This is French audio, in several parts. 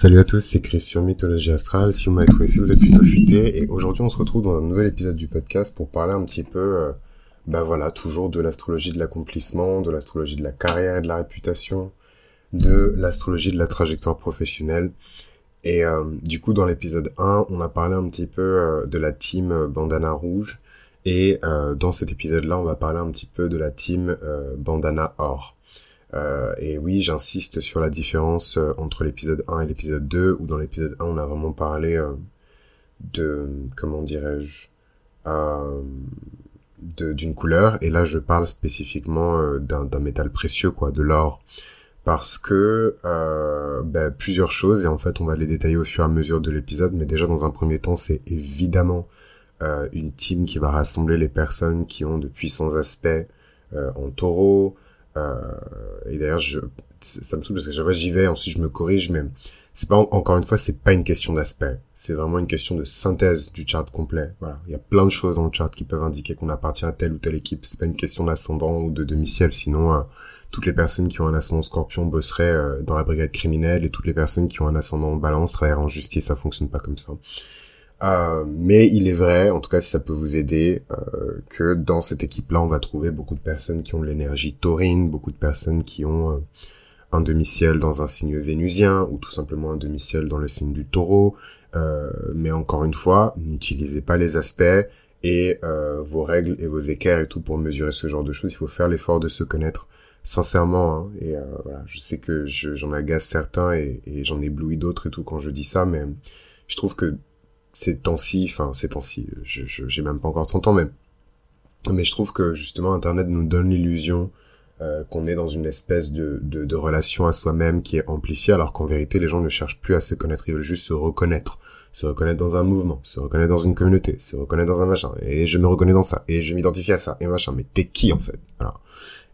Salut à tous, c'est Chris sur Mythologie Astrale. Si vous m'avez trouvé, si vous êtes plutôt futé. Et aujourd'hui, on se retrouve dans un nouvel épisode du podcast pour parler un petit peu, euh, bah voilà, toujours de l'astrologie de l'accomplissement, de l'astrologie de la carrière et de la réputation, de l'astrologie de la trajectoire professionnelle. Et euh, du coup, dans l'épisode 1, on a parlé un petit peu euh, de la team Bandana Rouge. Et dans cet épisode-là, on va parler un petit peu de la team Bandana Or. Euh, et oui, j'insiste sur la différence euh, entre l'épisode 1 et l'épisode 2, où dans l'épisode 1, on a vraiment parlé euh, de, comment dirais-je, d'une couleur, et là, je parle spécifiquement d'un métal précieux, quoi, de l'or. Parce que ben, plusieurs choses, et en fait, on va les détailler au fur et à mesure de l'épisode, mais déjà, dans un premier temps, c'est évidemment une team qui va rassembler les personnes qui ont de puissants aspects en taureau, et d'ailleurs, je, ça me saoule parce que chaque fois j'y vais, ensuite je me corrige, mais c'est pas encore une fois, c'est pas une question d'aspect, c'est vraiment une question de synthèse du chart complet. Voilà, il y a plein de choses dans le chart qui peuvent indiquer qu'on appartient à telle ou telle équipe. C'est pas une question d'ascendant ou de demi-ciel, sinon euh, toutes les personnes qui ont un ascendant Scorpion bosseraient euh, dans la brigade criminelle et toutes les personnes qui ont un ascendant Balance travailleraient en justice. Ça fonctionne pas comme ça. Euh, mais il est vrai, en tout cas si ça peut vous aider, euh, que dans cette équipe-là, on va trouver beaucoup de personnes qui ont l'énergie taurine, beaucoup de personnes qui ont euh, un demi-ciel dans un signe vénusien, ou tout simplement un demi-ciel dans le signe du taureau. mais encore une fois, n'utilisez pas les aspects et vos règles et vos équerres et tout pour mesurer ce genre de choses. Il faut faire l'effort de se connaître sincèrement. Hein, et voilà, je sais que j'en agace certains et, et j'en éblouis d'autres et tout quand je dis ça, mais je trouve que ces temps-ci, enfin ces temps-ci, je j'ai même pas encore 30 ans, mais mais je trouve que justement Internet nous donne l'illusion euh, qu'on est dans une espèce de, de, de relation à soi-même qui est amplifiée, alors qu'en vérité les gens ne cherchent plus à se connaître, ils veulent juste se reconnaître, se reconnaître dans un mouvement, se reconnaître dans une communauté, se reconnaître dans un machin, et je me reconnais dans ça, et je m'identifie à ça, et machin, mais t'es qui en fait? Voilà.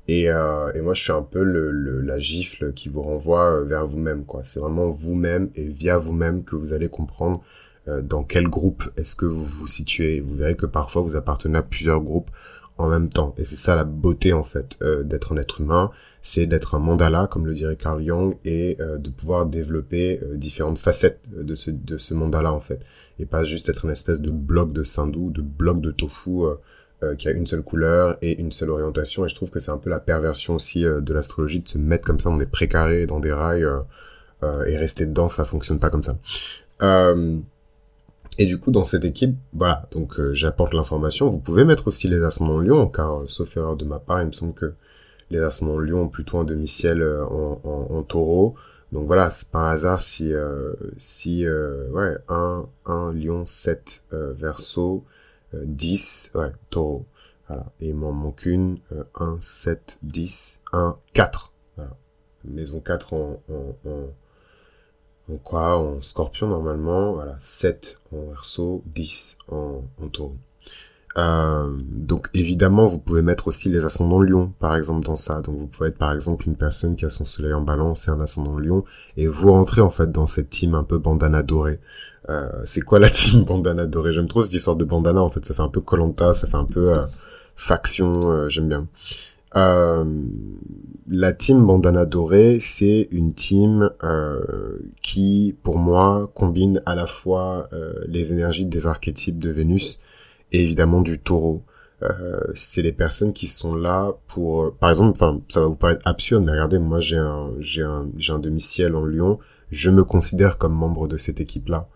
Et, euh, et moi je suis un peu le, le la gifle qui vous renvoie vers vous-même, quoi. C'est vraiment vous-même et via vous-même que vous allez comprendre euh, dans quel groupe est-ce que vous vous situez? Vous verrez que parfois vous appartenez à plusieurs groupes en même temps. Et c'est ça la beauté en fait euh, d'être un être humain, c'est d'être un mandala, comme le dirait Carl Jung, et euh, de pouvoir développer différentes facettes de ce, de ce mandala en fait. Et pas juste être une espèce de bloc de sindou, de bloc de tofu qui a une seule couleur et une seule orientation. Et je trouve que c'est un peu la perversion aussi de l'astrologie de se mettre comme ça dans des précarés, dans des rails, et rester dedans, ça fonctionne pas comme ça. Euh, et du coup, dans cette équipe, voilà, donc euh, j'apporte l'information. Vous pouvez mettre aussi les ascendants Lion, car euh, sauf erreur de ma part, il me semble que les ascendants Lion ont plutôt un demi-ciel euh, en, taureau. Donc voilà, c'est pas un hasard si, si ouais, 1, 1, Lion, 7, Verseau, 10, ouais, taureau. Et il m'en manque une, 1, 7, 10, 1, 4. Voilà. Maison 4 en, en, en quoi En scorpion normalement, voilà, 7 en verso, 10 en, en taureau. Euh, donc évidemment, vous pouvez mettre aussi les ascendants lion, par exemple, dans ça. Donc vous pouvez être par exemple une personne qui a son soleil en balance et un ascendant lion, et vous rentrez en fait dans cette team un peu bandana dorée. Euh, c'est quoi la team bandana dorée? J'aime trop cette histoire de bandana, en fait, ça fait un peu colanta, ça fait un peu euh, faction, euh, j'aime bien. Euh, la team Bandana Doré, c'est une team euh, qui, pour moi, combine à la fois euh, les énergies des archétypes de Vénus et évidemment du Taureau. Euh, c'est les personnes qui sont là pour, par exemple, enfin, ça va vous paraître absurde, mais regardez, moi j'ai un, j'ai un, j'ai un demi-ciel en Lyon, je me considère comme membre de cette équipe-là.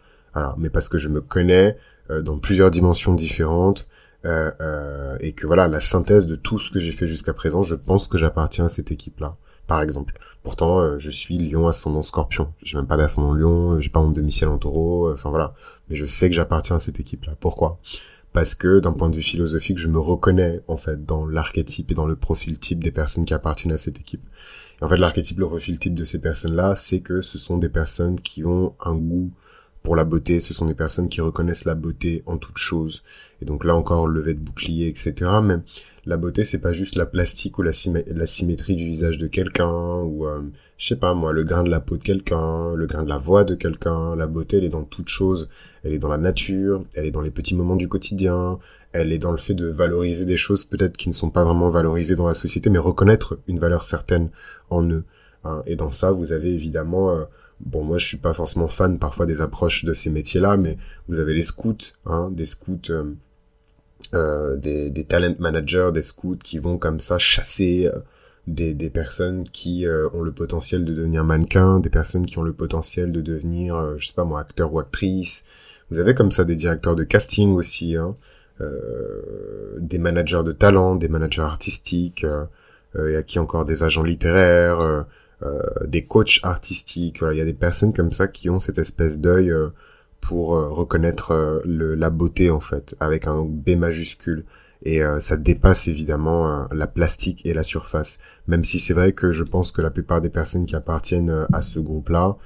Mais parce que je me connais dans plusieurs dimensions différentes, euh, euh, et que voilà la synthèse de tout ce que j'ai fait jusqu'à présent, je pense que j'appartiens à cette équipe-là. Par exemple. Pourtant, euh, je suis Lion ascendant Scorpion. J'ai même pas d'ascendant Lion, j'ai pas mon demi-ciel en Taureau. Enfin voilà. Mais je sais que j'appartiens à cette équipe-là. Pourquoi? Parce que d'un point de vue philosophique, je me reconnais en fait dans l'archétype et dans le profil type des personnes qui appartiennent à cette équipe. en fait, l'archétype, le profil type de ces personnes-là, c'est que ce sont des personnes qui ont un goût pour la beauté, ce sont des personnes qui reconnaissent la beauté en toute chose. Et donc là encore, lever de bouclier, etc. Mais la beauté, c'est pas juste la plastique ou la, symétrie du visage de quelqu'un, ou euh, je sais pas moi, le grain de la peau de quelqu'un, le grain de la voix de quelqu'un. La beauté, elle est dans toute chose. Elle est dans la nature, elle est dans les petits moments du quotidien, elle est dans le fait de valoriser des choses peut-être qui ne sont pas vraiment valorisées dans la société, mais reconnaître une valeur certaine en eux. Hein. Et dans ça, vous avez évidemment... Euh, bon moi je suis pas forcément fan parfois des approches de ces métiers-là, mais vous avez les scouts, hein, des scouts, euh, euh des, des talent managers, des scouts qui vont comme ça chasser euh, des, des personnes qui euh, ont le potentiel de devenir mannequin, des personnes qui ont le potentiel de devenir, je sais pas moi, acteur ou actrice. Vous avez comme ça des directeurs de casting aussi, hein, des managers de talent, des managers artistiques. il y a qui encore des agents littéraires euh, des coachs artistiques. Voilà, il y a des personnes comme ça qui ont cette espèce d'œil euh, pour euh, reconnaître le, la beauté en fait, avec un B majuscule. Et ça dépasse évidemment la plastique et la surface. Même si c'est vrai que je pense que la plupart des personnes qui appartiennent à ce groupe-là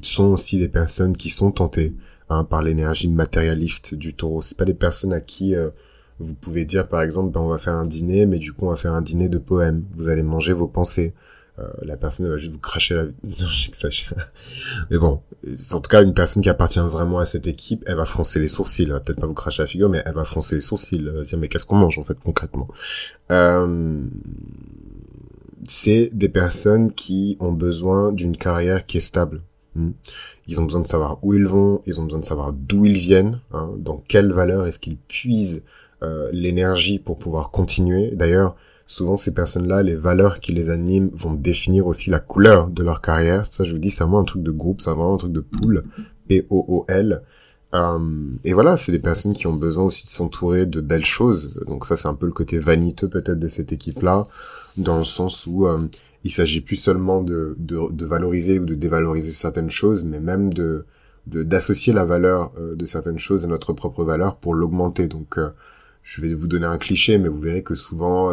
sont aussi des personnes qui sont tentées hein, par l'énergie matérialiste du taureau. C'est pas des personnes à qui vous pouvez dire par exemple ben, on va faire un dîner mais du coup on va faire un dîner de poèmes vous allez manger vos pensées euh, la personne va juste vous cracher la... Non, Mais bon, en tout cas, une personne qui appartient vraiment à cette équipe, elle va froncer les sourcils. Peut-être pas vous cracher la figure, mais elle va froncer les sourcils. Elle va dire, mais qu'est-ce qu'on mange, en fait, concrètement? Euh... C'est des personnes qui ont besoin d'une carrière qui est stable. Hmm. Ils ont besoin de savoir où ils vont, ils ont besoin de savoir d'où ils viennent, hein, dans quelle valeur est-ce qu'ils puisent euh, l'énergie pour pouvoir continuer. D'ailleurs, souvent ces personnes-là, les valeurs qui les animent vont définir aussi la couleur de leur carrière. C'est ça je vous dis, c'est vraiment un truc de groupe, c'est vraiment un truc de pool, P-O-O-L. Euh, et voilà, c'est des personnes qui ont besoin aussi de s'entourer de belles choses. Donc ça, c'est un peu le côté vaniteux peut-être de cette équipe-là, dans le sens où euh, il s'agit plus seulement de, de, valoriser ou de dévaloriser certaines choses, mais même de d'associer la valeur euh, de certaines choses à notre propre valeur pour l'augmenter. Donc, euh, je vais vous donner un cliché, mais vous verrez que souvent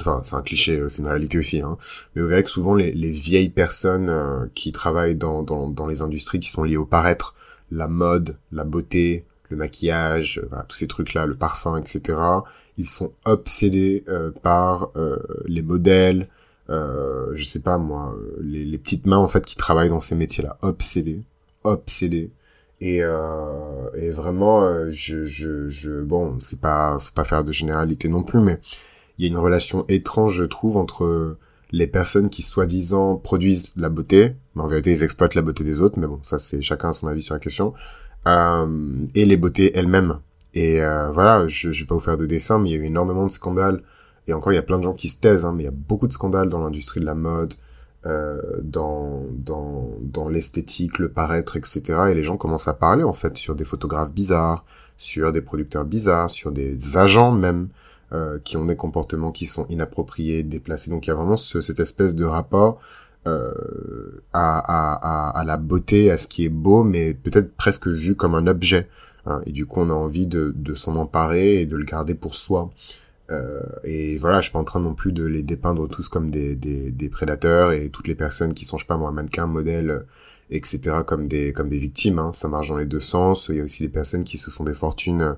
enfin c'est un cliché, euh, c'est une réalité aussi, hein. mais vous verrez que souvent les, les vieilles personnes euh, qui travaillent dans, dans, dans, les industries qui sont liées au paraître, la mode, la beauté, le maquillage, euh, voilà, tous ces trucs-là, le parfum, etc., ils sont obsédés par les modèles, je sais pas moi, les, les, petites mains en fait qui travaillent dans ces métiers-là, obsédés, obsédés. Et, et vraiment, je, je, je, bon, c'est pas, faut pas faire de généralité non plus, mais il y a une relation étrange, je trouve, entre les personnes qui soi-disant produisent la beauté, mais en vérité ils exploitent la beauté des autres, mais bon, ça c'est chacun a son avis sur la question, euh, et les beautés elles-mêmes. Et euh, voilà, je, je vais pas vous faire de dessin, mais il y a eu énormément de scandales, et encore il y a plein de gens qui se taisent, hein, mais il y a beaucoup de scandales dans l'industrie de la mode, euh, dans dans dans l'esthétique, le paraître, etc. Et les gens commencent à parler en fait sur des photographes bizarres, sur des producteurs bizarres, sur des agents même. Euh, qui ont des comportements qui sont inappropriés, déplacés. Donc il y a vraiment cette espèce de rapport euh, à, à, à, la beauté, à ce qui est beau, mais peut-être presque vu comme un objet. Hein. et du coup, on a envie de, de s'en emparer et de le garder pour soi. Euh, et voilà, je suis pas en train non plus de les dépeindre tous comme des, des, des prédateurs et toutes les personnes qui sont, je sais pas moi, mannequins, modèles, etc., comme des comme des victimes. Hein. Ça marche dans les deux sens. Il y a aussi des personnes qui se font des fortunes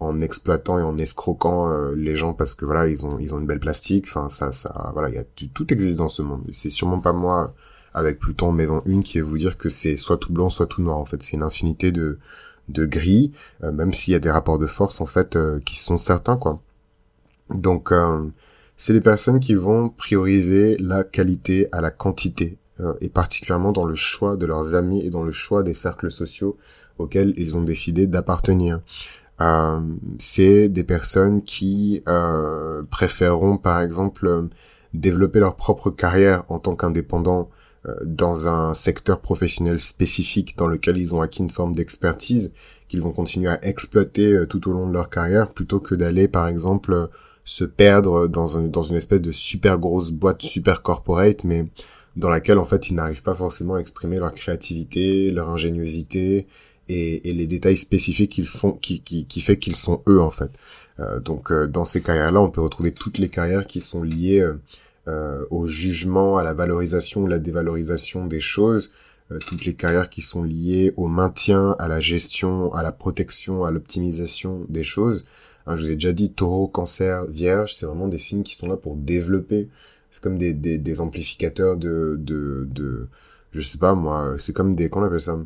en exploitant et en escroquant euh, les gens parce que voilà ils ont ils ont une belle plastique. Enfin ça ça voilà il y tout, existe dans ce monde. C'est sûrement pas moi avec Pluton maison 1 qui vais vous dire que c'est soit tout blanc soit tout noir en fait. C'est une infinité de de gris euh, même s'il y a des rapports de force en fait euh, qui sont certains quoi. Donc c'est des personnes qui vont prioriser la qualité à la quantité et particulièrement dans le choix de leurs amis et dans le choix des cercles sociaux auxquels ils ont décidé d'appartenir. Euh, c'est des personnes qui euh, préféreront par exemple développer leur propre carrière en tant qu'indépendants euh, dans un secteur professionnel spécifique dans lequel ils ont acquis une forme d'expertise qu'ils vont continuer à exploiter euh, tout au long de leur carrière plutôt que d'aller par exemple se perdre dans, dans une espèce de super grosse boîte super corporate mais dans laquelle en fait ils n'arrivent pas forcément à exprimer leur créativité, leur ingéniosité, et, et les détails spécifiques qu'ils font, qui, qui, qui fait qu'ils sont eux en fait. Euh, donc euh, dans ces carrières-là, on peut retrouver toutes les carrières qui sont liées euh, euh au jugement, à la valorisation ou la dévalorisation des choses, euh, toutes les carrières qui sont liées au maintien, à la gestion, à la protection, à l'optimisation des choses. Hein, je vous ai déjà dit, taureau, cancer, vierge, c'est vraiment des signes qui sont là pour développer. C'est comme des, des, des amplificateurs de, de, de, je sais pas moi, c'est comme des, qu'on appelle ça?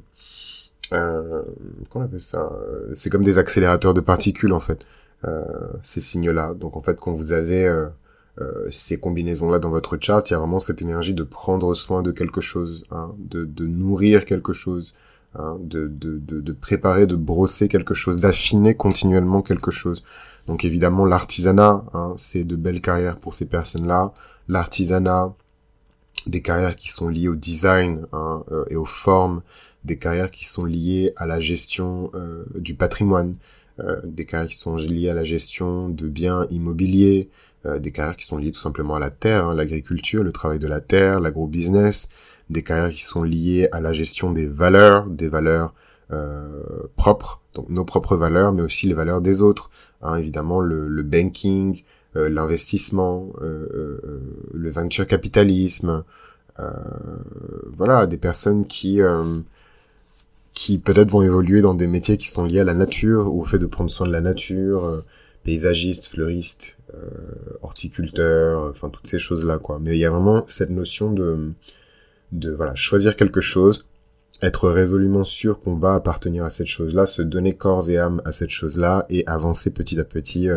Euh, qu'on appelle ça C'est comme des accélérateurs de particules en fait. Euh, ces signes-là. Donc en fait, quand vous avez euh, ces combinaisons-là dans votre chart, il y a vraiment cette énergie de prendre soin de quelque chose, hein, de, de nourrir quelque chose, hein, de, de, de, de, préparer, de brosser quelque chose, d'affiner continuellement quelque chose. Donc évidemment l'artisanat, hein, c'est de belles carrières pour ces personnes-là. L'artisanat, des carrières qui sont liées au design hein, euh, et aux formes, des carrières qui sont liées à la gestion euh, du patrimoine, euh, des carrières qui sont liées à la gestion de biens immobiliers, des carrières qui sont liées tout simplement à la terre, hein, l'agriculture, le travail de la terre, l'agro-business, des carrières qui sont liées à la gestion des valeurs, des valeurs propres, donc nos propres valeurs, mais aussi les valeurs des autres. Hein, évidemment, le, le banking, euh, l'investissement, euh, euh, le venture capitalisme, voilà, des personnes qui qui peut-être vont évoluer dans des métiers qui sont liés à la nature ou au fait de prendre soin de la nature, paysagiste, fleuriste, horticulteur, enfin toutes ces choses-là quoi. Mais il y a vraiment cette notion de de voilà choisir quelque chose, être résolument sûr qu'on va appartenir à cette chose-là, se donner corps et âme à cette chose-là et avancer petit à petit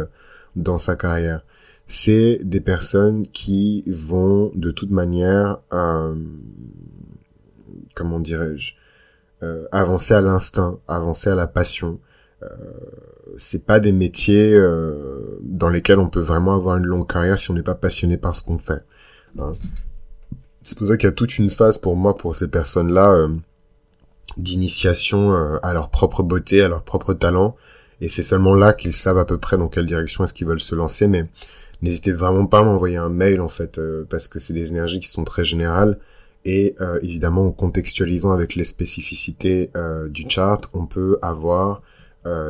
dans sa carrière. C'est des personnes qui vont de toute manière, euh, comment dirais-je, euh, avancer à l'instinct, avancer à la passion. Euh, c'est pas des métiers euh, dans lesquels on peut vraiment avoir une longue carrière si on n'est pas passionné par ce qu'on fait. Hein. C'est pour ça qu'il y a toute une phase pour moi pour ces personnes-là euh, d'initiation à leur propre beauté, à leur propre talent, et c'est seulement là qu'ils savent à peu près dans quelle direction est-ce qu'ils veulent se lancer, mais n'hésitez vraiment pas à m'envoyer un mail en fait, euh, parce que c'est des énergies qui sont très générales, et euh, évidemment en contextualisant avec les spécificités euh, du chart, on peut avoir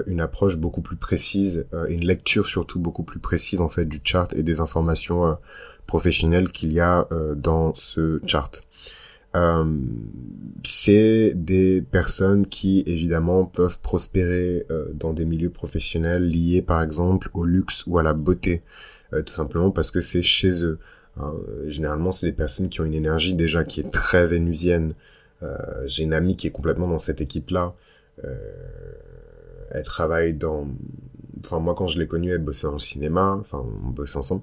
une approche beaucoup plus précise, une lecture surtout beaucoup plus précise en fait du chart et des informations professionnelles qu'il y a dans ce chart. Euh, c'est des personnes qui évidemment peuvent prospérer euh, dans des milieux professionnels liés par exemple au luxe ou à la beauté, euh, tout simplement parce que c'est chez eux. Hein. Généralement, c'est des personnes qui ont une énergie déjà qui est très vénusienne. J'ai une amie qui est complètement dans cette équipe-là. elle travaille dans... Enfin, moi, quand je l'ai connue, elle bossait dans le cinéma. Enfin, on bossait ensemble.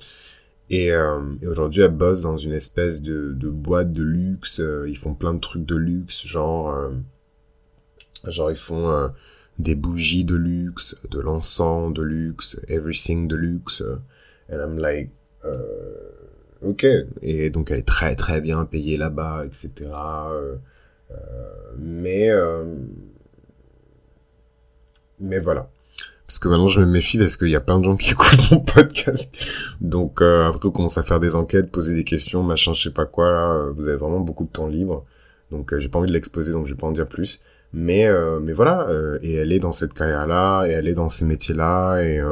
Et, euh, aujourd'hui, elle bosse dans une espèce de, de boîte de luxe. Euh, ils font plein de trucs de luxe, genre, euh, genre ils font euh, des bougies de luxe, de l'encens de luxe, everything de luxe. And I'm like, ok. Et donc elle est très très bien payée là-bas, etc. mais mais voilà parce que maintenant je me méfie parce qu'il y a plein de gens qui écoutent mon podcast. Donc euh, après on commence à faire des enquêtes, poser des questions, machin, je sais pas quoi. Là, vous avez vraiment beaucoup de temps libre. Donc euh, j'ai pas envie de l'exposer, donc je vais pas en dire plus. Mais euh, mais voilà, euh, et elle est dans cette carrière-là, et elle est dans ces métiers-là, et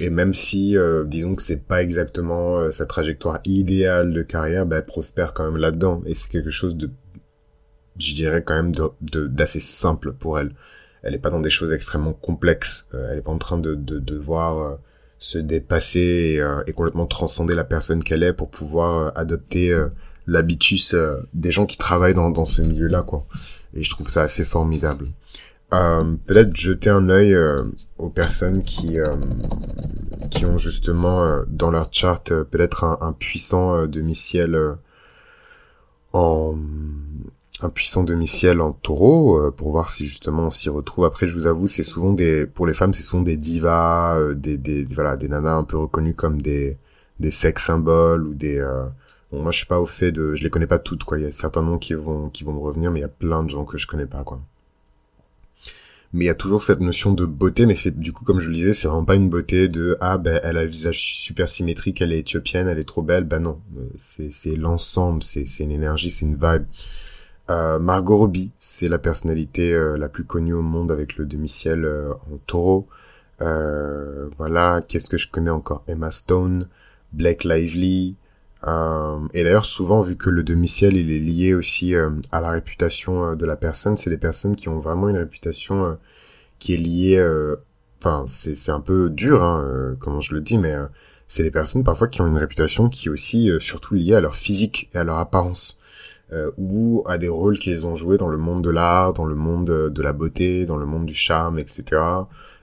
et même si disons que c'est pas exactement sa trajectoire idéale de carrière, bah, elle prospère quand même là-dedans, et c'est quelque chose de, je dirais quand même de d'assez simple pour elle elle est pas dans des choses extrêmement complexes. Euh, elle est pas en train de, de devoir euh, se dépasser et, euh, et, complètement transcender la personne qu'elle est pour pouvoir adopter l'habitus des gens qui travaillent dans, dans ce milieu-là, quoi. Et je trouve ça assez formidable. Peut-être jeter un œil aux personnes qui qui ont justement dans leur chart peut-être un, un, puissant demi-ciel en un puissant demi-ciel en taureau euh, pour voir si justement on s'y retrouve. Après, je vous avoue, c'est souvent des, pour les femmes, c'est souvent des divas, euh, des, des, voilà, des nanas un peu reconnues comme des, des sex symboles ou des, euh, bon, moi je suis pas au fait de, je les connais pas toutes quoi. Il y a certains noms qui vont, qui vont me revenir, mais il y a plein de gens que je connais pas quoi. Mais il y a toujours cette notion de beauté, mais c'est du coup comme je le disais, c'est vraiment pas une beauté de ah ben elle a le visage super symétrique, elle est éthiopienne, elle est trop belle. Ben non, c'est c'est l'ensemble, c'est c'est une énergie, c'est une vibe. Euh, Margot Robbie, c'est la personnalité euh, la plus connue au monde avec le demi-ciel euh, en taureau. voilà, qu'est-ce que je connais encore? Emma Stone, Blake Lively. Et d'ailleurs, souvent, vu que le demi-ciel, il est lié aussi à la réputation de la personne, c'est des personnes qui ont vraiment une réputation qui est liée... Enfin, c'est, un peu dur, hein, comment je le dis, mais c'est des personnes parfois qui ont une réputation qui est aussi surtout liée à leur physique et à leur apparence euh, ou à des rôles qu'ils ont joués dans le monde de l'art, dans le monde de la beauté, dans le monde du charme, etc.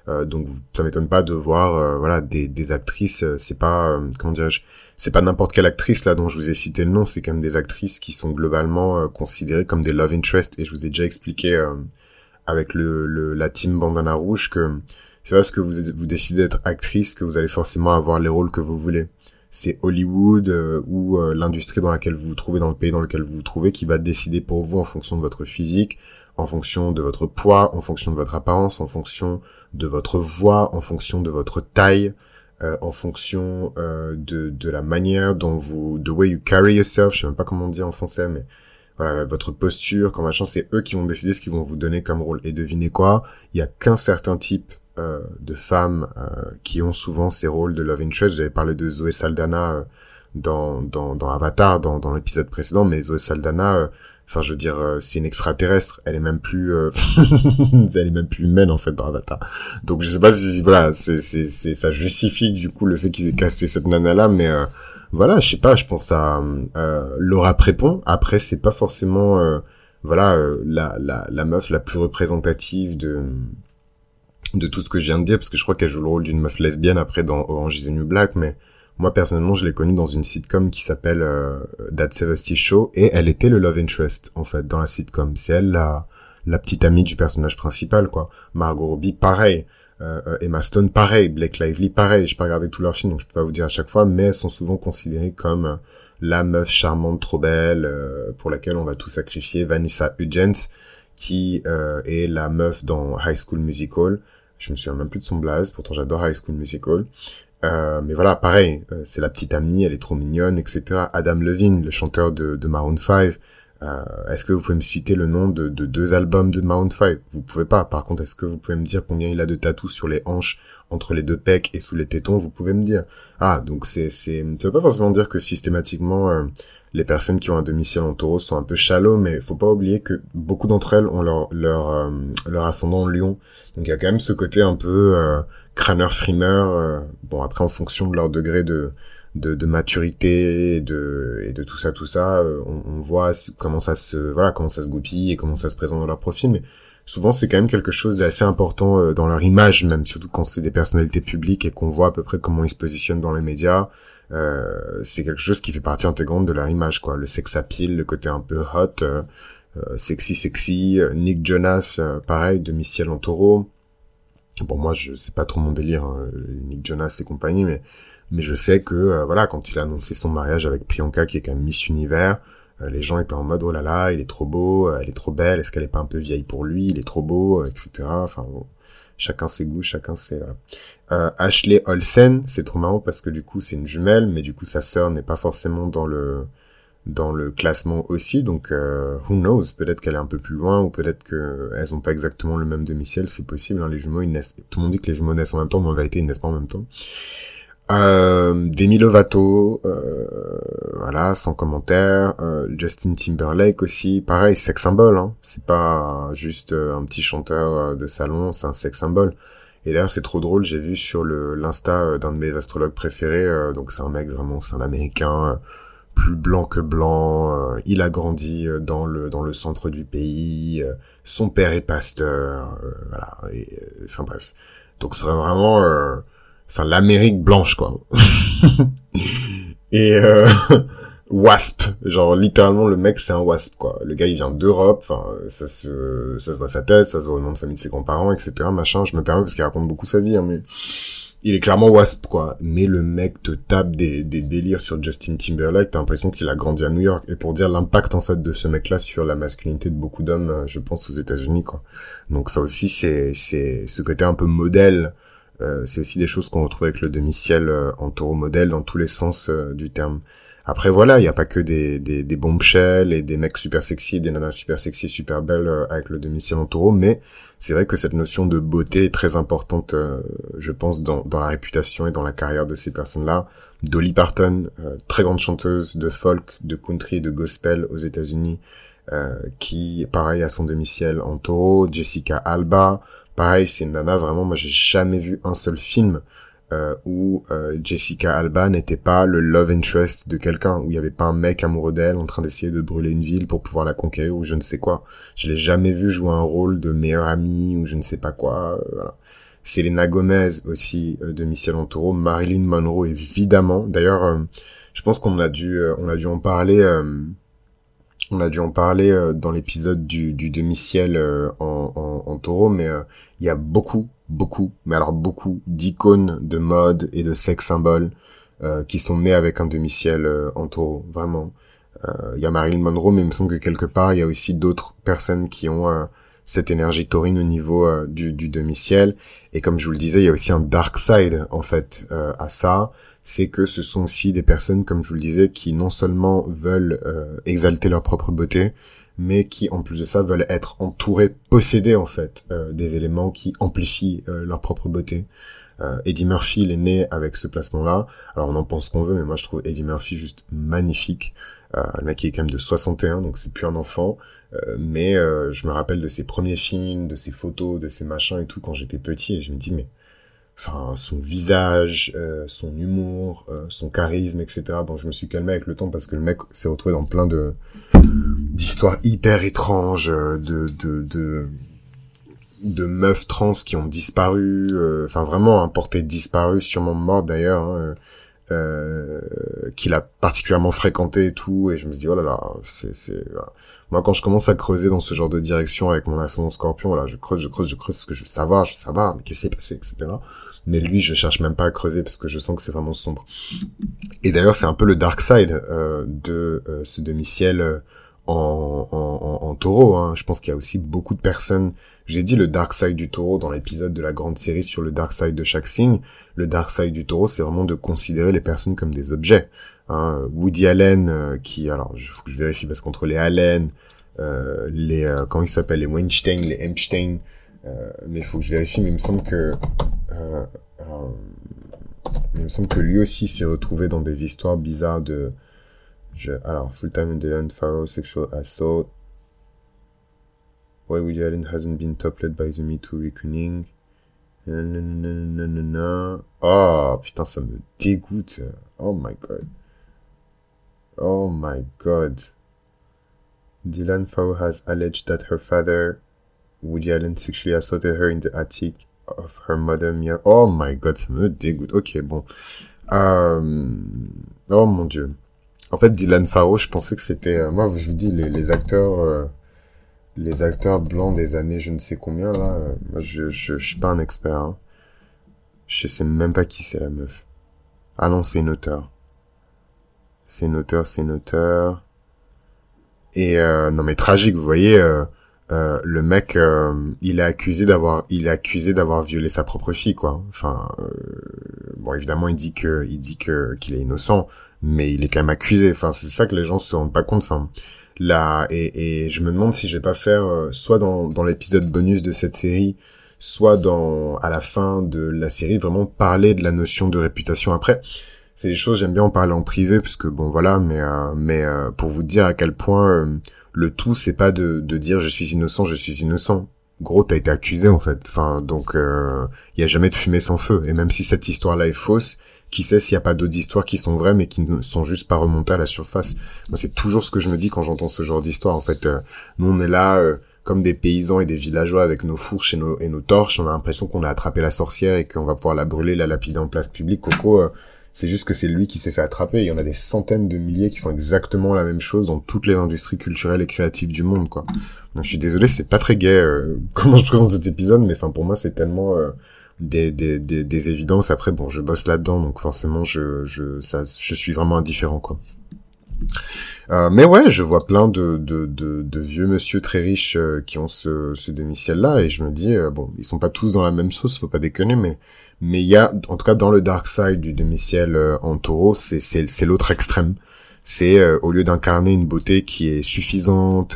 Euh, donc ça m'étonne pas de voir euh, voilà des, actrices euh, c'est pas comment dirais-je c'est pas n'importe quelle actrice là dont je vous ai cité le nom c'est quand même des actrices qui sont globalement considérées comme des love interest. Et je vous ai déjà expliqué avec le, le, la team Bandana Rouge que c'est parce que vous vous décidez d'être actrice que vous allez forcément avoir les rôles que vous voulez. C'est Hollywood ou l'industrie dans laquelle vous vous trouvez dans le pays dans lequel vous vous trouvez qui va décider pour vous en fonction de votre physique en fonction de votre poids, en fonction de votre apparence, en fonction de votre voix, en fonction de votre taille, euh, en fonction euh, de, la manière dont vous, the way you carry yourself, je sais même pas comment on dit en français, mais voilà, votre posture, comme machin, c'est eux qui vont décider ce qu'ils vont vous donner comme rôle. Et devinez quoi, il y a qu'un certain type euh, de femmes qui ont souvent ces rôles de love interest. J'avais parlé de Zoé Saldana dans, dans, dans Avatar, dans, dans l'épisode précédent, mais Zoé Saldana Enfin, je veux dire, euh, c'est une extraterrestre. Elle est même plus, euh, elle est même plus humaine en fait dans Avatar. Donc je sais pas si voilà, c'est c'est c'est ça justifie du coup le fait qu'ils aient casté cette nana là, mais euh, voilà, je sais pas. Je pense à Laura Prépon. Après, c'est pas forcément voilà la la la meuf la plus représentative de de tout ce que je viens de dire parce que je crois qu'elle joue le rôle d'une meuf lesbienne après dans Orange is the New Black, mais moi personnellement, je l'ai connue dans une sitcom qui s'appelle euh, That 70 Show et elle était le love interest en fait dans la sitcom. C'est elle la la petite amie du personnage principal quoi. Margot Robbie pareil. Euh, euh, Emma Stone pareil, Blake Lively pareil, j'ai pas regardé tous leurs films donc je peux pas vous dire à chaque fois, mais elles sont souvent considérées comme la meuf charmante trop belle pour laquelle on va tout sacrifier. Vanessa Hudgens qui est la meuf dans High School Musical. Je me souviens même plus de son blaze, pourtant j'adore High School Musical. Euh, mais voilà, pareil, euh, c'est la petite amie, elle est trop mignonne, etc. Adam Levine, le chanteur de, de Maroon 5. Euh, est-ce que vous pouvez me citer le nom de, de deux albums de Maroon 5 Vous pouvez pas. Par contre, est-ce que vous pouvez me dire combien il a de tatous sur les hanches, entre les deux pecs et sous les tétons? Vous pouvez me dire. Ah, donc c'est, c'est, ça veut pas forcément dire que systématiquement euh, les personnes qui ont un domicile en taureau sont un peu shallow, mais faut pas oublier que beaucoup d'entre elles ont leur leur leur ascendant lion. Donc il y a quand même ce côté un peu crâneur frimeur euh, bon après en fonction de leur degré de de, de maturité et de et de tout ça tout ça euh, on, on, voit comment ça se voilà comment ça se goupille et comment ça se présente dans leur profil. Mais souvent c'est quand même quelque chose d'assez important euh, dans leur image même surtout quand c'est des personnalités publiques et qu'on voit à peu près comment ils se positionnent dans les médias euh, c'est quelque chose qui fait partie intégrante de leur image quoi. Le sex appeal le côté un peu hot sexy sexy Nick Jonas pareil de Mistiel en taureau Bon, moi, je sais pas trop mon délire, hein, Nick Jonas et compagnie, mais mais je sais que euh, voilà, quand il a annoncé son mariage avec Priyanka, qui est quand même Miss Univers, euh, les gens étaient en mode oh là là, il est trop beau, euh, elle est trop belle, est-ce qu'elle est pas un peu vieille pour lui, il est trop beau, etc. Enfin bon, chacun ses goûts, chacun ses. Ashley Olsen, c'est trop marrant parce que du coup c'est une jumelle, mais du coup sa sœur n'est pas forcément dans le dans le classement aussi, donc euh, who knows, peut-être qu'elle est un peu plus loin, ou peut-être qu'elles ont pas exactement le même demi-ciel, c'est possible, hein, les jumeaux, ils naissent, tout le monde dit que les jumeaux naissent en même temps, mais en vérité, ils naissent pas en même temps. Euh, Demi Lovato, euh, voilà, sans commentaire. Euh, Justin Timberlake aussi, pareil, sex symbole. Hein. C'est pas juste euh, un petit chanteur de salon, c'est un sex symbole. Et d'ailleurs, c'est trop drôle. J'ai vu sur le l'insta d'un de mes astrologues préférés. donc c'est un mec vraiment, c'est un américain plus blanc que blanc. Euh, il a grandi euh, dans le dans le centre du pays. Euh, son père est pasteur. voilà. Et, enfin bref. Donc ce serait vraiment, enfin l'Amérique blanche quoi. et wasp, genre littéralement le mec c'est un wasp quoi. Le gars il vient d'Europe. Ça se ça se voit sa tête, ça se voit au nom de famille de ses grands-parents, etc. Machin. Je me permets parce qu'il raconte beaucoup sa vie, hein, mais il est clairement wasp quoi. Mais le mec te tape des, des délires sur Justin Timberlake t'as l'impression qu'il a grandi à New York. Et pour dire l'impact en fait de ce mec là sur la masculinité de beaucoup d'hommes euh, je pense aux États-Unis quoi. Donc ça aussi c'est c'est ce côté un peu modèle euh, c'est aussi des choses qu'on retrouve avec le demi-ciel euh, en taureau modèle dans tous les sens du terme après voilà, il n'y a pas que des, des, des bombshells et des mecs super sexy, des nanas super sexy, super belles euh, avec le demi-ciel en taureau, mais c'est vrai que cette notion de beauté est très importante, euh, je pense, dans, dans la réputation et dans la carrière de ces personnes-là. Dolly Parton, euh, très grande chanteuse de folk, de country et de gospel aux États-Unis, qui, pareil, a son demi-ciel en taureau. Jessica Alba, pareil, c'est une nana, vraiment, moi j'ai jamais vu un seul film euh, où euh, Jessica Alba n'était pas le love interest de quelqu'un, où il n'y avait pas un mec amoureux d'elle en train d'essayer de brûler une ville pour pouvoir la conquérir ou je ne sais quoi. Je l'ai jamais vu jouer un rôle de meilleur ami ou je ne sais pas quoi. Euh. Selena Gomez aussi euh, de Michel taureau, Marilyn Monroe évidemment. D'ailleurs, euh, je pense qu'on a dû on a dû en parler on a dû en parler dans l'épisode du, demi-ciel en, en, en, taureau, mais il y a beaucoup, beaucoup, mais alors beaucoup d'icônes de mode et de sex symboles qui sont nés avec un demi-ciel en taureau, vraiment. Il y a Marilyn Monroe, mais il me semble que quelque part, il y a aussi d'autres personnes qui ont cette énergie taurine au niveau euh, du, demi-ciel. Et comme je vous le disais, il y a aussi un dark side en fait euh, à ça. C'est que ce sont aussi des personnes, comme je vous le disais, qui non seulement veulent euh, exalter leur propre beauté, mais qui en plus de ça veulent être entourés, posséder en fait des éléments qui amplifient leur propre beauté. Eddie Murphy, il est né avec ce placement-là. Alors on en pense qu'on veut, mais moi je trouve Eddie Murphy juste magnifique. le mec qui est quand même de 61, donc c'est plus un enfant. Euh, mais euh, je me rappelle de ses premiers films, de ses photos, de ses machins et tout quand j'étais petit et je me dis mais enfin son visage, euh, son humour, son charisme, etc. Bon, je me suis calmé avec le temps parce que le mec s'est retrouvé dans plein de d'histoires hyper étranges, de de de, de meufs trans qui ont disparu, enfin vraiment un porté disparu, sûrement mort d'ailleurs. Hein, euh, qu'il a particulièrement fréquenté et tout et je me dis oh là là c'est c'est moi quand je commence à creuser dans ce genre de direction avec mon ascendant scorpion voilà je creuse je creuse je creuse parce que je veux savoir je veux savoir mais qu'est-ce qui s'est passé etc mais lui je cherche même pas à creuser parce que je sens que c'est vraiment sombre et d'ailleurs c'est un peu le dark side euh, de euh, ce demi-ciel euh, en, en, en, taureau. Hein. Je pense qu'il y a aussi beaucoup de personnes. J'ai dit le dark side du taureau dans l'épisode de la grande série sur le dark side de chaque signe. Le dark side du taureau, c'est vraiment de considérer les personnes comme des objets. Hein. Woody Allen, euh, qui, alors, il faut que je vérifie parce qu'entre les Allen, euh, les, euh, comment ils s'appellent, les Weinstein, les Epstein, euh, mais il faut que je vérifie. Mais il me semble que, il me semble que lui aussi s'est retrouvé dans des histoires bizarres de alors, full-time Dylan Farrow sexual assault. Why Woody Allen hasn't been toppled by the Me Too reckoning. Oh, putain, ça me dégoûte. Oh my god. Oh my god. Dylan Farrow has alleged that her father, Woody Allen, sexually assaulted her in the attic of her mother, Mia. Oh my god, ça me dégoûte. Ok, bon. Euh... Oh mon dieu. En fait, Dylan Farrow, je pensais que c'était... Euh, moi, je vous dis, les, les acteurs... Euh, les acteurs blancs des années je ne sais combien, là... Euh, je, je, je, suis pas un expert. Hein. Je sais même pas qui c'est, la meuf. Ah non, c'est une auteure. C'est une auteure, c'est une auteure. Et... non, mais tragique, vous voyez... Euh, le mec, il est accusé d'avoir, il est accusé d'avoir violé sa propre fille, quoi. Enfin, euh, bon, évidemment, il dit que, il dit que qu'il est innocent, mais il est quand même accusé. Enfin, c'est ça que les gens se rendent pas compte. Enfin, là, et, et je me demande si je vais pas faire, euh, soit dans, dans l'épisode bonus de cette série, soit dans à la fin de la série, vraiment parler de la notion de réputation. Après, c'est des choses j'aime bien en parler en privé, puisque bon voilà, mais euh, mais euh, pour vous dire à quel point le tout, c'est pas de, dire je suis innocent, je suis innocent. Gros t'as été accusé en fait. Enfin donc il euh, y a jamais de fumée sans feu. Et même si cette histoire là est fausse qui sait s'il y a pas d'autres histoires qui sont vraies mais qui ne sont juste pas remontées à la surface. Moi c'est toujours ce que je me dis quand j'entends ce genre d'histoire en fait. Euh, nous on est là euh, comme des paysans et des villageois avec nos fourches et nos, et nos torches. On a l'impression qu'on a attrapé la sorcière et qu'on va pouvoir la brûler la lapider en place publique. Coco euh, c'est juste que c'est lui qui s'est fait attraper. Il y en a des centaines de milliers qui font exactement la même chose dans toutes les industries culturelles et créatives du monde, quoi. Donc je suis désolé, c'est pas très gai comment je présente cet épisode, mais enfin pour moi c'est tellement des, des, des, des, évidences. Après, bon, je bosse là-dedans, donc forcément, je, je, ça, je suis vraiment indifférent, quoi. Euh, mais ouais, je vois plein de, de, de, de vieux monsieur très riches euh, qui ont ce, ce demi-ciel-là, et je me dis, euh, bon, ils sont pas tous dans la même sauce, faut pas déconner, mais mais il y a, en tout cas, dans le dark side du demi-ciel euh, en taureau, c'est c'est l'autre extrême. C'est au lieu d'incarner une beauté qui est suffisante,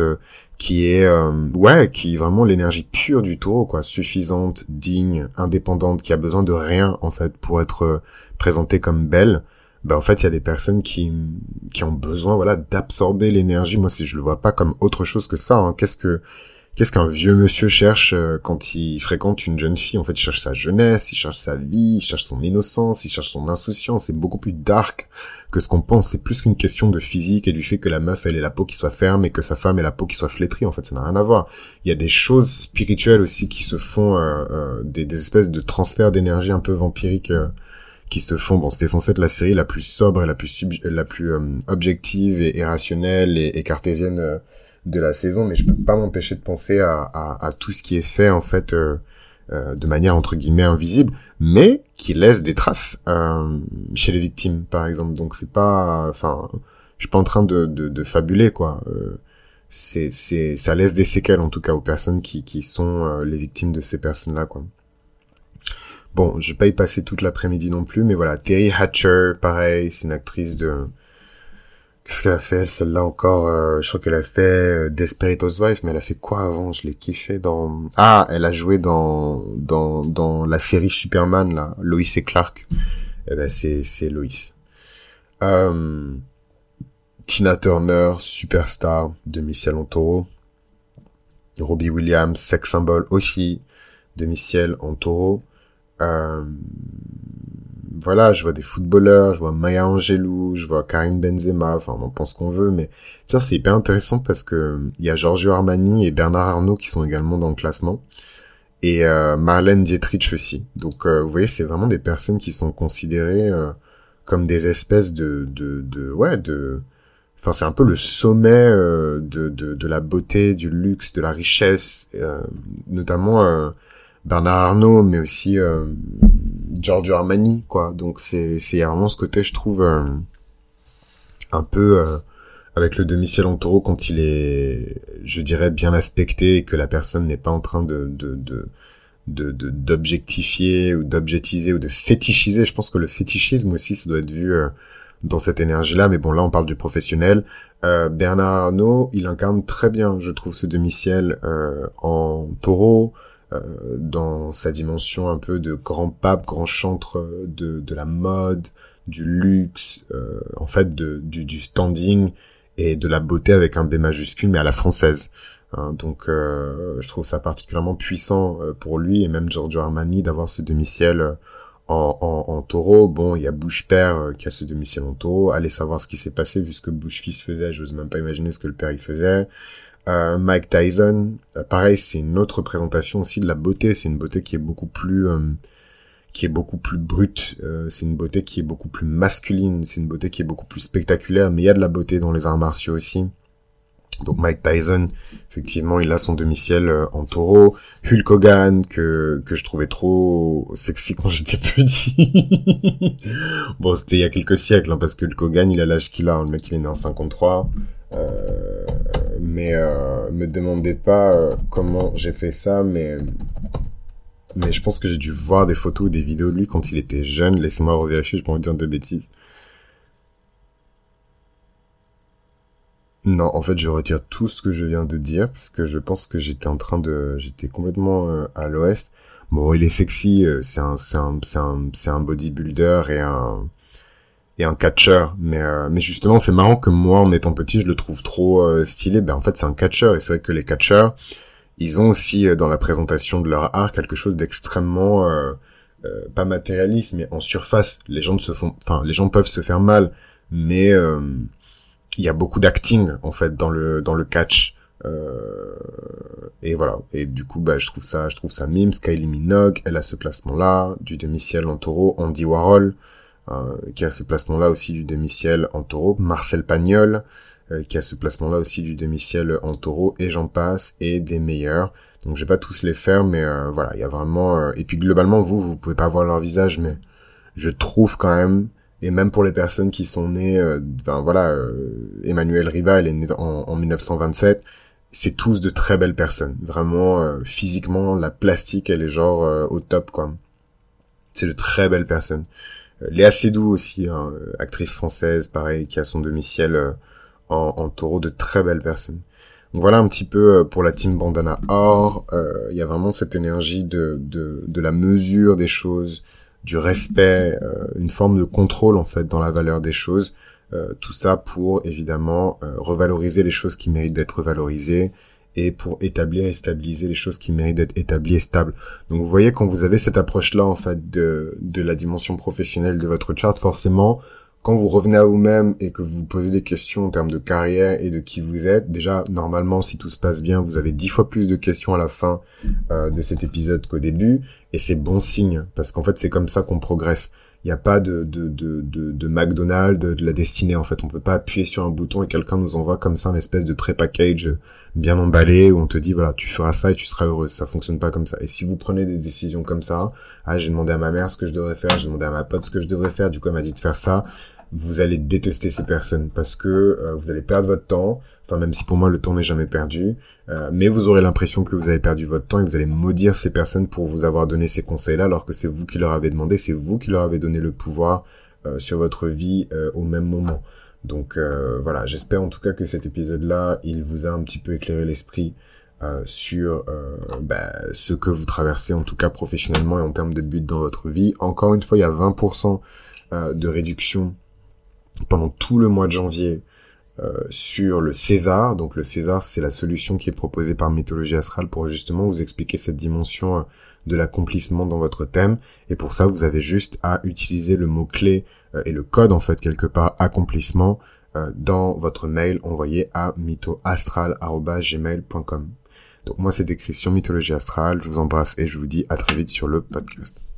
qui est euh, ouais qui est vraiment l'énergie pure du taureau quoi suffisante digne indépendante qui a besoin de rien en fait pour être euh, présentée comme belle ben en fait il y a des personnes qui qui ont besoin voilà d'absorber l'énergie moi si je le vois pas comme autre chose que ça hein. qu'est-ce que qu'est-ce qu'un vieux monsieur cherche euh, quand il fréquente une jeune fille? En fait, il cherche sa jeunesse, il cherche sa vie, il cherche son innocence, il cherche son insouciance. C'est beaucoup plus dark que ce qu'on pense. C'est plus qu'une question de physique et du fait que la meuf, elle ait la peau qui soit ferme et que sa femme ait la peau qui soit flétrie. En fait, ça n'a rien à voir. Il y a des choses spirituelles aussi qui se font, euh, euh, des, espèces de transferts d'énergie un peu vampiriques qui se font. Bon, c'était censé être la série la plus sobre et la plus la plus objective et, rationnelle et cartésienne de la saison, mais je peux pas m'empêcher de penser à, à, tout ce qui est fait en fait euh, euh, de manière entre guillemets invisible, mais qui laisse des traces euh, chez les victimes, par exemple. Donc c'est pas, enfin, je suis pas en train de, de, de fabuler quoi. c'est c'est ça laisse des séquelles en tout cas aux personnes qui qui sont les victimes de ces personnes là quoi. Bon, je vais pas y passer toute l'après-midi non plus, mais voilà, Terry Hatcher, pareil, c'est une actrice de Qu'est-ce qu'elle a fait, celle-là encore euh, Je crois qu'elle a fait euh, Desperate Housewives, mais elle a fait quoi avant? Je l'ai kiffé dans... Ah, elle a joué dans dans dans la série Superman, là, Lois et Clark. Eh ben, c'est c'est Lois. Euh, Tina Turner, superstar de Michel en taureau. Robbie Williams, sex symbole aussi de Michel en taureau. Euh, voilà, je vois des footballeurs, je vois Maya Angelou, je vois Karim Benzema, enfin on en pense qu'on veut, mais tiens c'est hyper intéressant parce que il y a Giorgio Armani et Bernard Arnault qui sont également dans le classement et euh, Marlène Dietrich aussi. Donc euh, vous voyez c'est vraiment des personnes qui sont considérées euh, comme des espèces de de, de ouais de enfin c'est un peu le sommet euh, de, de de la beauté, du luxe, de la richesse, notamment Bernard Arnault, mais aussi euh, Giorgio Armani, quoi. Donc c'est c'est vraiment ce côté, je trouve, euh, un peu euh, avec le demi-ciel en taureau quand il est, je dirais, bien aspecté et que la personne n'est pas en train de de de d'objectifier ou d'objectiser ou de fétichiser. Je pense que le fétichisme aussi, ça doit être vu euh, dans cette énergie-là. Mais bon, là, on parle du professionnel. Euh, Bernard Arnault, il incarne très bien, je trouve, ce demi-ciel en taureau. Euh, dans sa dimension un peu de grand pape, grand chantre de, de la mode, du luxe, euh, en fait de, du, du, standing et de la beauté avec un B majuscule mais à la française. Hein. donc euh, je trouve ça particulièrement puissant pour lui et même Giorgio Armani d'avoir ce demi-ciel en, en, en, taureau. Bon, il y a Bush père qui a ce demi-ciel en taureau. Allez savoir ce qui s'est passé vu ce que Bush fils faisait. J'ose même pas imaginer ce que le père il faisait. Euh, Mike Tyson, euh, pareil, c'est une autre présentation aussi de la beauté. C'est une beauté qui est beaucoup plus, euh, qui est beaucoup plus brute. c'est une beauté qui est beaucoup plus masculine. C'est une beauté qui est beaucoup plus spectaculaire. Mais il y a de la beauté dans les arts martiaux aussi. Donc Mike Tyson, effectivement, il a son demi-ciel en taureau. Hulk Hogan, que, que je trouvais trop sexy quand j'étais petit. bon, c'était il y a quelques siècles, hein, parce que Hulk Hogan, il a l'âge qu'il a. Le mec, il est né en 53. Euh, mais euh, me demandez pas euh, comment j'ai fait ça, mais mais je pense que j'ai dû voir des photos ou des vidéos de lui quand il était jeune. Laissez-moi revérifier, je peux en dire des bêtises. Non, en fait, je retire tout ce que je viens de dire parce que je pense que j'étais en train de, j'étais complètement euh, à l'ouest. Bon, il est sexy, c'est un, c'est un, c'est un, c'est un bodybuilder et un, et un catcheur. Mais euh, mais justement c'est marrant que moi en étant petit je le trouve trop euh, stylé. Ben en fait c'est un catcheur. Et c'est vrai que les catcheurs ils ont aussi euh, dans la présentation de leur art quelque chose d'extrêmement pas matérialiste mais en surface. Les gens se font enfin les gens peuvent se faire mal. Mais il y a beaucoup d'acting en fait dans le dans le catch. Et voilà. Et du coup bah je trouve ça je trouve ça mime. Kylie Minogue elle a ce placement là du demi-ciel en taureau Andy Warhol euh, qui a ce placement-là aussi du demi-ciel en taureau, Marcel Pagnol, euh, qui a ce placement-là aussi du demi-ciel en taureau, et j'en passe, et des meilleurs. Donc je vais pas tous les faire, mais euh, voilà, il y a vraiment... et puis globalement, vous, vous pouvez pas voir leur visage, mais je trouve quand même, et même pour les personnes qui sont nées, enfin voilà, Emmanuel Riva, elle est née en, en 1927, c'est tous de très belles personnes. Vraiment, physiquement, la plastique, elle est genre au top, quoi. C'est de très belles personnes. Léa Seydoux aussi, hein, actrice française, pareil, qui a son domicile euh, en, en, taureau, de très belles personnes. Donc voilà un petit peu euh, pour la team Bandana Or. Euh, il y a vraiment cette énergie de, de, de, la mesure des choses, du respect, une forme de contrôle en fait dans la valeur des choses. tout ça pour évidemment revaloriser les choses qui méritent d'être valorisées et pour établir et stabiliser les choses qui méritent d'être établies et stables. Donc vous voyez quand vous avez cette approche-là en fait de, de la dimension professionnelle de votre chart, forcément quand vous revenez à vous-même et que vous posez des questions en termes de carrière et de qui vous êtes, déjà normalement si tout se passe bien, vous avez dix fois plus de questions à la fin euh, de cet épisode qu'au début, et c'est bon signe parce qu'en fait c'est comme ça qu'on progresse. Il n'y a pas de, de, de, de, de McDonald's, de, la destinée en fait. On peut pas appuyer sur un bouton et quelqu'un nous envoie comme ça une espèce de pré-package bien emballé où on te dit voilà tu feras ça et tu seras heureux. Ça fonctionne pas comme ça. Et si vous prenez des décisions comme ça, ah j'ai demandé à ma mère ce que je devrais faire, j'ai demandé à ma pote ce que je devrais faire, du coup elle m'a dit de faire ça vous allez détester ces personnes parce que euh, vous allez perdre votre temps. Enfin, même si pour moi le temps n'est jamais perdu, euh, mais vous aurez l'impression que vous avez perdu votre temps et vous allez maudire ces personnes pour vous avoir donné ces conseils-là, alors que c'est vous qui leur avez demandé, c'est vous qui leur avez donné le pouvoir euh, sur votre vie au même moment. Donc voilà, j'espère en tout cas que cet épisode-là, il vous a un petit peu éclairé l'esprit sur bah, ce que vous traversez, en tout cas professionnellement et en termes de but dans votre vie. Encore une fois, il y a 20% de réduction pendant tout le mois de janvier euh, sur le César. Donc le César, c'est la solution qui est proposée par Mythologie Astrale pour justement vous expliquer cette dimension euh, de l'accomplissement dans votre thème. Et pour ça, vous avez juste à utiliser le mot-clé euh, et le code, en fait, quelque part, accomplissement, dans votre mail envoyé à mythoastral.gmail.com. Donc moi, c'est écrit sur Mythologie Astrale. Je vous embrasse et je vous dis à très vite sur le podcast.